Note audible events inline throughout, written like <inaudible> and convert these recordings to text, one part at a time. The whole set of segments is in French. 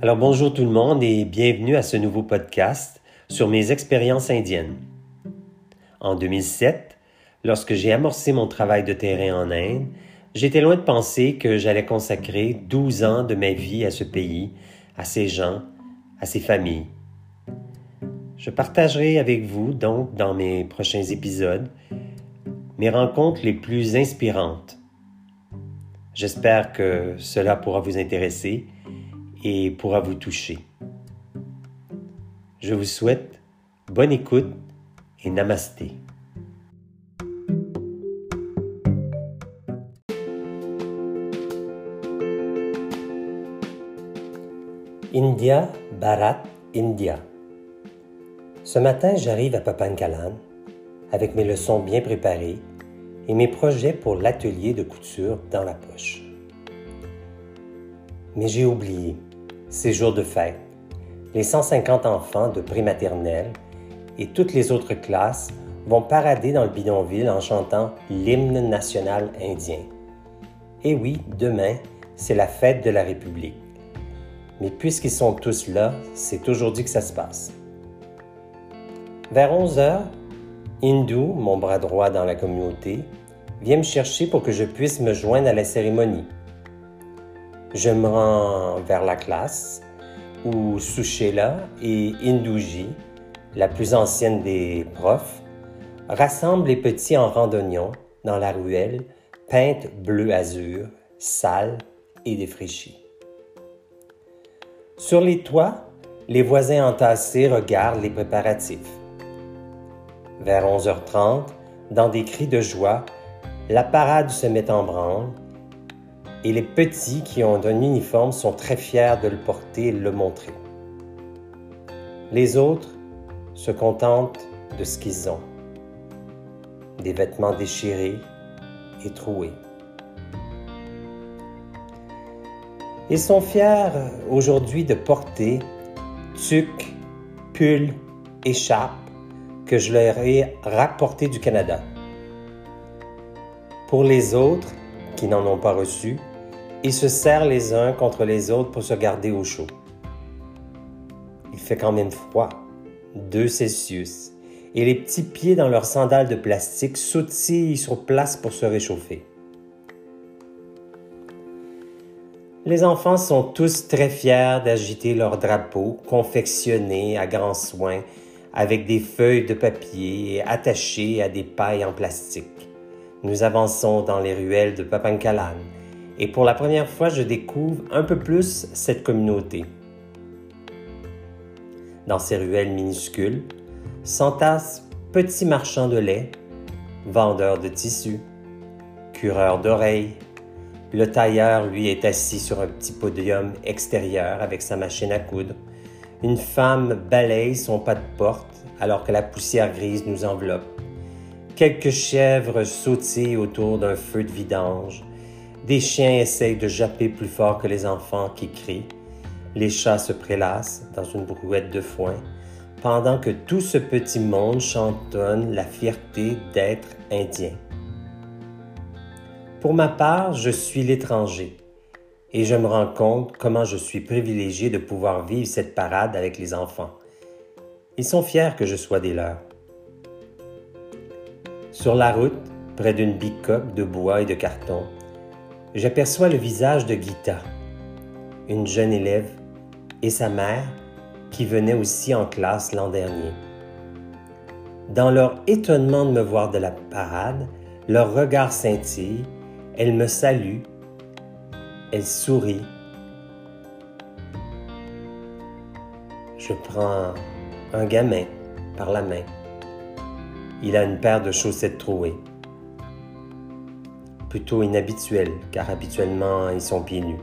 Alors bonjour tout le monde et bienvenue à ce nouveau podcast sur mes expériences indiennes. En 2007, lorsque j'ai amorcé mon travail de terrain en Inde, j'étais loin de penser que j'allais consacrer 12 ans de ma vie à ce pays, à ses gens, à ses familles. Je partagerai avec vous donc dans mes prochains épisodes mes rencontres les plus inspirantes. J'espère que cela pourra vous intéresser et pourra vous toucher. Je vous souhaite bonne écoute et namasté. India, Bharat, India. Ce matin, j'arrive à Papankalan avec mes leçons bien préparées et mes projets pour l'atelier de couture dans la poche. Mais j'ai oublié ces jours de fête, les 150 enfants de prématernelle et toutes les autres classes vont parader dans le bidonville en chantant l'hymne national indien. Et oui, demain, c'est la fête de la République. Mais puisqu'ils sont tous là, c'est aujourd'hui que ça se passe. Vers 11 heures, Hindou, mon bras droit dans la communauté, vient me chercher pour que je puisse me joindre à la cérémonie. Je me rends vers la classe où Sushela et Indouji, la plus ancienne des profs, rassemblent les petits en randonnion dans la ruelle peinte bleu-azur, sale et défraîchie. Sur les toits, les voisins entassés regardent les préparatifs. Vers 11h30, dans des cris de joie, la parade se met en branle et les petits qui ont un uniforme sont très fiers de le porter et de le montrer. Les autres se contentent de ce qu'ils ont, des vêtements déchirés et troués. Ils sont fiers aujourd'hui de porter tuc, pull, écharpe que je leur ai rapporté du Canada. Pour les autres qui n'en ont pas reçu, ils se serrent les uns contre les autres pour se garder au chaud. Il fait quand même froid, 2 Celsius, et les petits pieds dans leurs sandales de plastique sautillent sur place pour se réchauffer. Les enfants sont tous très fiers d'agiter leurs drapeaux confectionnés à grand soin avec des feuilles de papier attachées à des pailles en plastique. Nous avançons dans les ruelles de Papankalan, et pour la première fois, je découvre un peu plus cette communauté. Dans ces ruelles minuscules s'entassent petits marchands de lait, vendeurs de tissus, cureurs d'oreilles. Le tailleur, lui, est assis sur un petit podium extérieur avec sa machine à coudre. Une femme balaye son pas de porte alors que la poussière grise nous enveloppe. Quelques chèvres sautillent autour d'un feu de vidange. Des chiens essayent de japper plus fort que les enfants qui crient. Les chats se prélassent dans une brouette de foin, pendant que tout ce petit monde chantonne la fierté d'être indien. Pour ma part, je suis l'étranger et je me rends compte comment je suis privilégié de pouvoir vivre cette parade avec les enfants. Ils sont fiers que je sois des leurs. Sur la route, près d'une bicoque de bois et de carton, j'aperçois le visage de Gita, une jeune élève, et sa mère, qui venait aussi en classe l'an dernier. Dans leur étonnement de me voir de la parade, leur regard scintille, elles me saluent, elles sourient. Je prends un gamin par la main. Il a une paire de chaussettes trouées plutôt inhabituel, car habituellement ils sont pieds nus.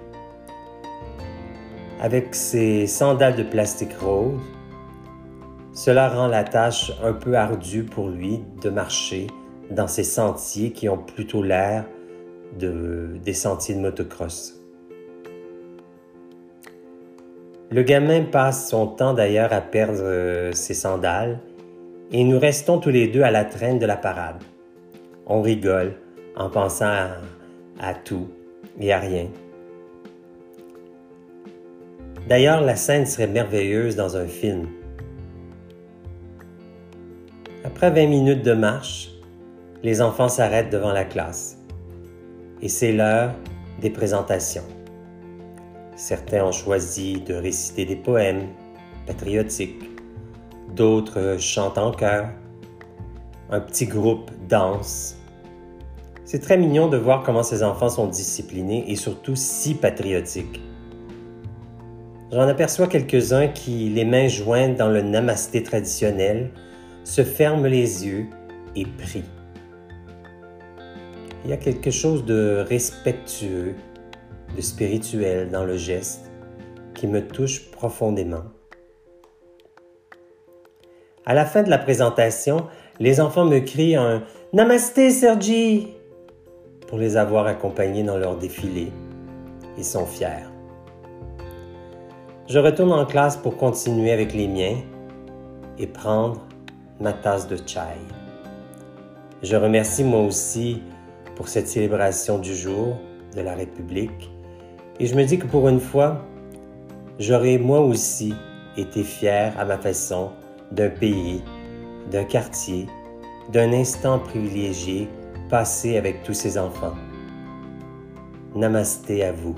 Avec ses sandales de plastique rose, cela rend la tâche un peu ardue pour lui de marcher dans ces sentiers qui ont plutôt l'air de, des sentiers de motocross. Le gamin passe son temps d'ailleurs à perdre euh, ses sandales et nous restons tous les deux à la traîne de la parade. On rigole, en pensant à, tout et à rien. D'ailleurs, la scène serait merveilleuse dans un film. Après 20 minutes de marche, les enfants s'arrêtent devant la classe. Et c'est l'heure des présentations. Certains ont choisi de réciter des poèmes patriotiques, d'autres chantent en chœur, un petit groupe danse. C'est très mignon de voir comment ces enfants sont disciplinés et surtout si patriotiques. J'en aperçois quelques-uns qui, les mains jointes dans le namasté traditionnel, se ferment les yeux et prient. Il y a quelque chose de respectueux, de spirituel dans le geste qui me touche profondément. À la fin de la présentation, les enfants me crient un Namasté Sergi pour les avoir accompagnés dans leur défilé. Ils sont fiers. Je retourne en classe pour continuer avec les miens et prendre ma tasse de chai. Je remercie moi aussi pour cette célébration du jour de la République et je me dis que pour une fois, j'aurais moi aussi été fier à ma façon d'un pays, d'un quartier, d'un instant privilégié passé avec tous ces enfants. Namasté à vous.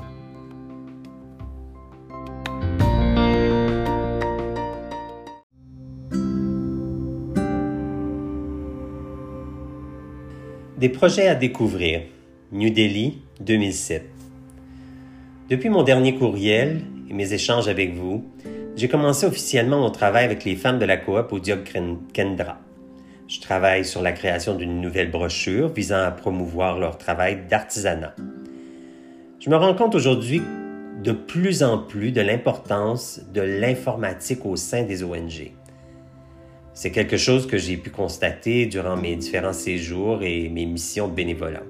Des projets à découvrir. New Delhi, 2007. Depuis mon dernier courriel et mes échanges avec vous, j'ai commencé officiellement mon travail avec les femmes de la coop Udyog Kendra. Je travaille sur la création d'une nouvelle brochure visant à promouvoir leur travail d'artisanat. Je me rends compte aujourd'hui de plus en plus de l'importance de l'informatique au sein des ONG. C'est quelque chose que j'ai pu constater durant mes différents séjours et mes missions de bénévolat.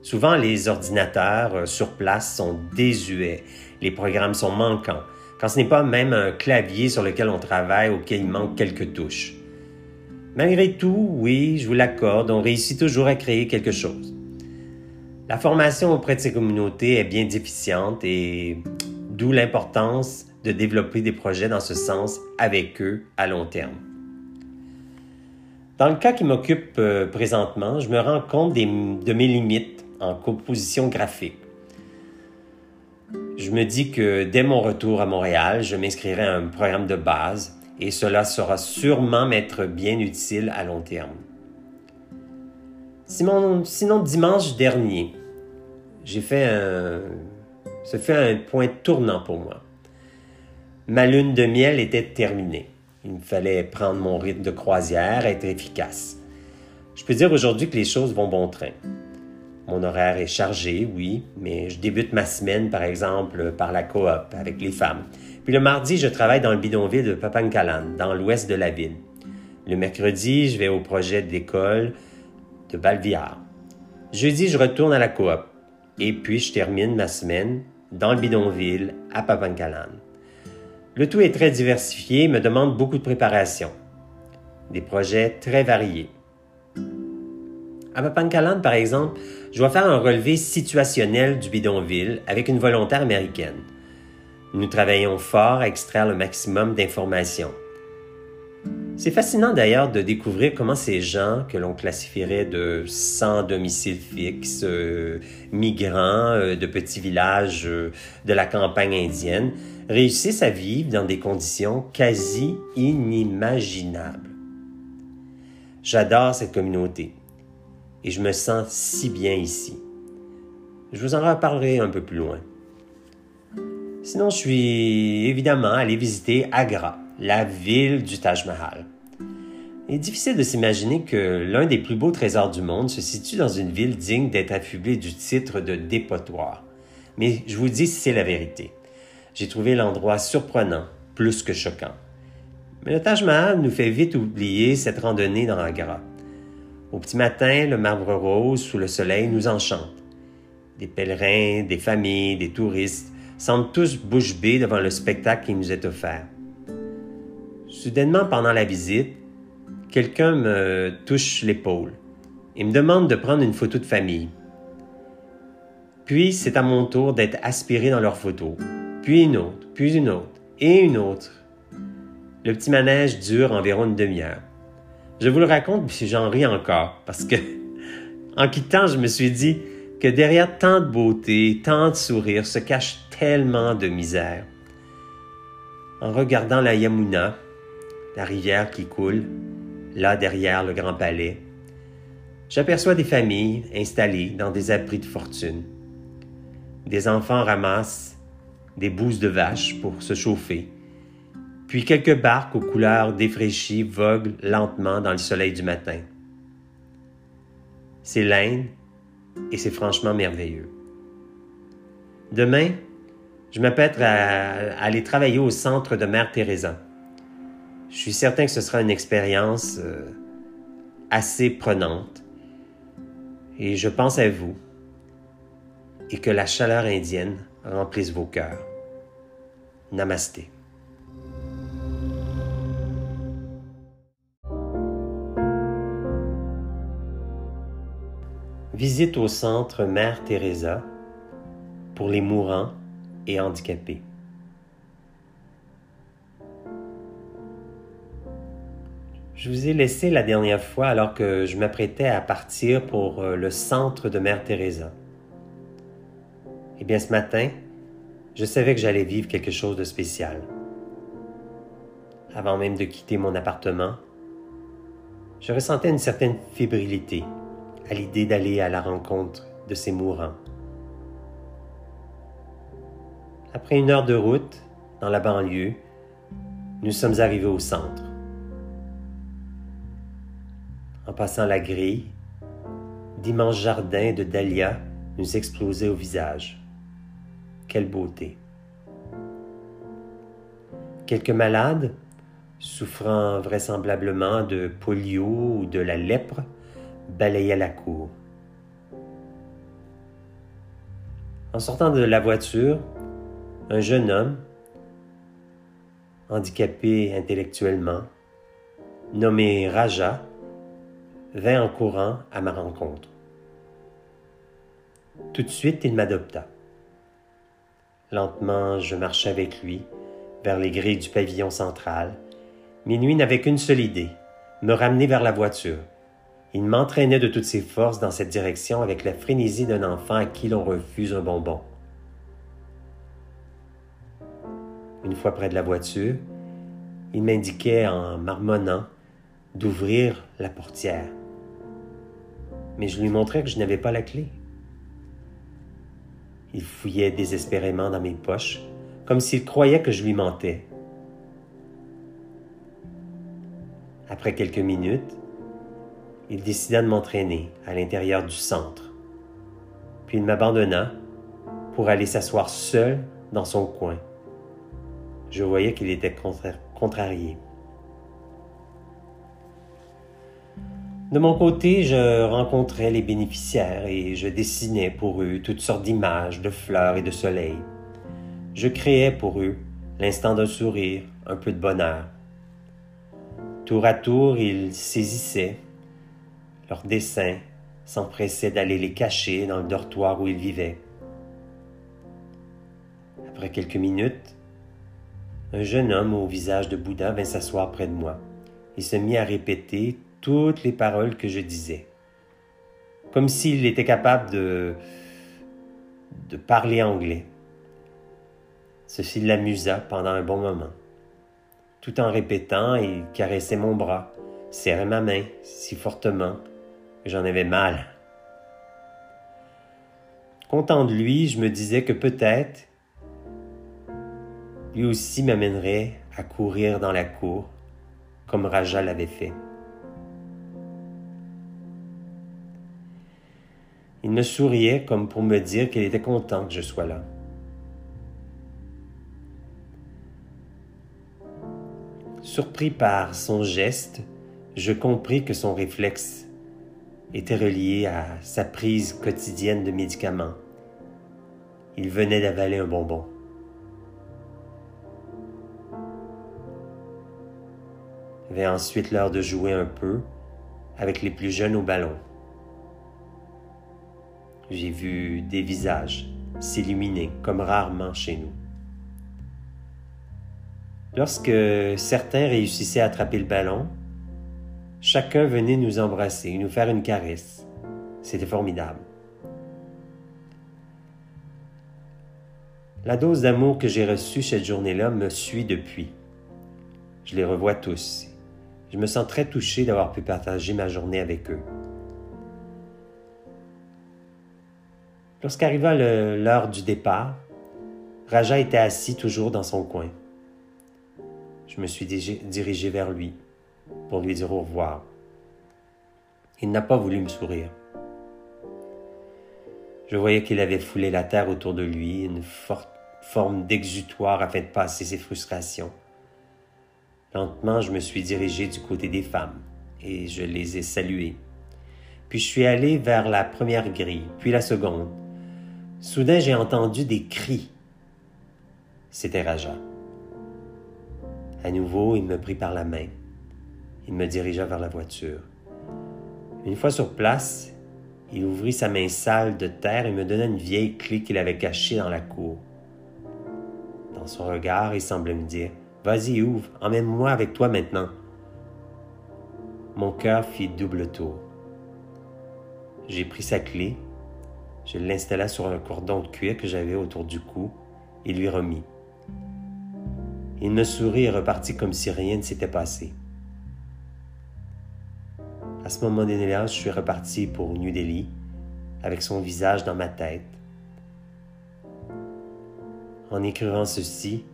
Souvent, les ordinateurs euh, sur place sont désuets, les programmes sont manquants, quand ce n'est pas même un clavier sur lequel on travaille auquel il manque quelques touches. Malgré tout, oui, je vous l'accorde, on réussit toujours à créer quelque chose. La formation auprès de ces communautés est bien déficiente et d'où l'importance de développer des projets dans ce sens avec eux à long terme. Dans le cas qui m'occupe euh, présentement, je me rends compte de mes limites en composition graphique. Je me dis que dès mon retour à Montréal, je m'inscrirai à un programme de base et cela sera sûrement m'être bien utile à long terme. Sinon, dimanche dernier, j'ai fait un... Ce fait un point tournant pour moi. Ma lune de miel était terminée. Il me fallait prendre mon rythme de croisière, être efficace. Je peux dire aujourd'hui que les choses vont bon train. Mon horaire est chargé, oui, mais je débute ma semaine, par exemple, par la coop avec les femmes. Puis le mardi, je travaille dans le bidonville de Papankalan, dans l'ouest de la ville. Le mercredi, je vais au projet d'école de Balviard. Jeudi, je retourne à la coop. Et puis, je termine ma semaine dans le bidonville à Papankalan. Le tout est très diversifié, me demande beaucoup de préparation. Des projets très variés. À Papankalan, par exemple, je dois faire un relevé situationnel du bidonville avec une volontaire américaine. Nous travaillons fort à extraire le maximum d'informations. C'est fascinant d'ailleurs de découvrir comment ces gens que l'on classifierait de sans domicile fixe, euh, migrants euh, de petits villages euh, de la campagne indienne, réussissent à vivre dans des conditions quasi inimaginables. J'adore cette communauté et je me sens si bien ici. Je vous en reparlerai un peu plus loin. Sinon, je suis évidemment allé visiter Agra, la ville du Taj Mahal. Il est difficile de s'imaginer que l'un des plus beaux trésors du monde se situe dans une ville digne d'être affublée du titre de dépotoir. Mais je vous dis, c'est la vérité j'ai trouvé l'endroit surprenant, plus que choquant. Mais le Taj Mahal nous fait vite oublier cette randonnée dans Agra. Au petit matin, le marbre rose sous le soleil nous enchante. Des pèlerins, des familles, des touristes semblent tous bouche bée devant le spectacle qui nous est offert. Soudainement, pendant la visite, quelqu'un me touche l'épaule et me demande de prendre une photo de famille. Puis, c'est à mon tour d'être aspiré dans leur photo puis une autre, puis une autre, et une autre. Le petit manège dure environ une demi-heure. Je vous le raconte, puis j'en ris encore, parce que, <laughs> en quittant, je me suis dit que derrière tant de beauté, tant de sourires, se cache tellement de misère. En regardant la Yamuna, la rivière qui coule, là derrière le Grand Palais, j'aperçois des familles installées dans des abris de fortune. Des enfants ramassent des bouses de vaches pour se chauffer. Puis quelques barques aux couleurs défraîchies voguent lentement dans le soleil du matin. C'est l'Inde et c'est franchement merveilleux. Demain, je m'apprête à aller travailler au centre de Mère Teresa. Je suis certain que ce sera une expérience euh, assez prenante et je pense à vous et que la chaleur indienne remplisse vos cœurs. Namasté. Visite au centre Mère Teresa pour les mourants et handicapés. Je vous ai laissé la dernière fois alors que je m'apprêtais à partir pour euh, le centre de Mère Teresa. Eh bien, ce matin, je savais que j'allais vivre quelque chose de spécial. Avant même de quitter mon appartement, je ressentais une certaine fébrilité à l'idée d'aller à la rencontre de ces mourants. Après une heure de route dans la banlieue, nous sommes arrivés au centre. En passant la grille, d'immenses jardins de dahlias nous explosaient au visage. Quelle beauté! Quelques malades, souffrant vraisemblablement de polio ou de la lèpre, balayaient la cour. En sortant de la voiture, un jeune homme, handicapé intellectuellement, nommé Raja, vint en courant à ma rencontre. Tout de suite, il m'adopta. Lentement, je marchai avec lui vers les grilles du pavillon central. Minuit n'avait qu'une seule idée, me ramener vers la voiture. Il m'entraînait de toutes ses forces dans cette direction avec la frénésie d'un enfant à qui l'on refuse un bonbon. Une fois près de la voiture, il m'indiquait en marmonnant d'ouvrir la portière mais je lui montrais que je n'avais pas la clé. Il fouillait désespérément dans mes poches, comme s'il croyait que je lui mentais. Après quelques minutes, il décida de m'entraîner à l'intérieur du centre. Puis il m'abandonna pour aller s'asseoir seul dans son coin. Je voyais qu'il était contrarié. De mon côté, je rencontrais les bénéficiaires et je dessinais pour eux toutes sortes d'images, de fleurs et de soleil. Je créais pour eux l'instant d'un sourire, un peu de bonheur. Tour à tour, ils saisissaient leurs dessins, s'empressaient d'aller les cacher dans le dortoir où ils vivaient. Après quelques minutes, un jeune homme au visage de Bouddha vint s'asseoir près de moi. Il se mit à répéter toutes les paroles que je disais. Comme s'il était capable de, de parler anglais. Ceci l'amusa pendant un bon moment. Tout en répétant, il caressait mon bras, serrait ma main si fortement que j'en avais mal. Content de lui, je me disais que peut-être lui aussi m'amènerait à courir dans la cour comme Raja l'avait fait. Il me souriait comme pour me dire qu'il était content que je sois là. Surpris par son geste, je compris que son réflexe était relié à sa prise quotidienne de médicaments. Il venait d'avaler un bonbon. Avait ensuite l'heure de jouer un peu avec les plus jeunes au ballon. J'ai vu des visages s'illuminer comme rarement chez nous. Lorsque certains réussissaient à attraper le ballon, chacun venait nous embrasser, nous faire une caresse. C'était formidable. La dose d'amour que j'ai reçue cette journée-là me suit depuis. Je les revois tous. Je me sens très touché d'avoir pu partager ma journée avec eux. Lorsqu'arriva l'heure du départ, Raja était assis toujours dans son coin. Je me suis dirigé vers lui pour lui dire au revoir. Il n'a pas voulu me sourire. Je voyais qu'il avait foulé la terre autour de lui, une forte forme d'exutoire afin de passer ses frustrations. Lentement, je me suis dirigé du côté des femmes et je les ai saluées. Puis je suis allé vers la première grille, puis la seconde. Soudain, j'ai entendu des cris. C'était Raja. À nouveau, il me prit par la main. Il me dirigea vers la voiture. Une fois sur place, il ouvrit sa main sale de terre et me donna une vieille clé qu'il avait cachée dans la cour. Dans son regard, il semblait me dire Vas-y, ouvre, emmène-moi avec toi maintenant. Mon cœur fit double tour. J'ai pris sa clé, je l'installa sur un cordon de cuir que j'avais autour du cou et lui remis. Il me sourit et repartit comme si rien ne s'était passé. À ce moment là je suis reparti pour New Delhi avec son visage dans ma tête, en écrivant ceci,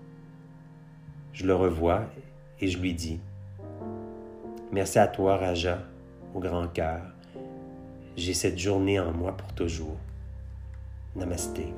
je le revois et je lui dis Merci à toi, Raja, au grand cœur. J'ai cette journée en moi pour toujours. Namasté.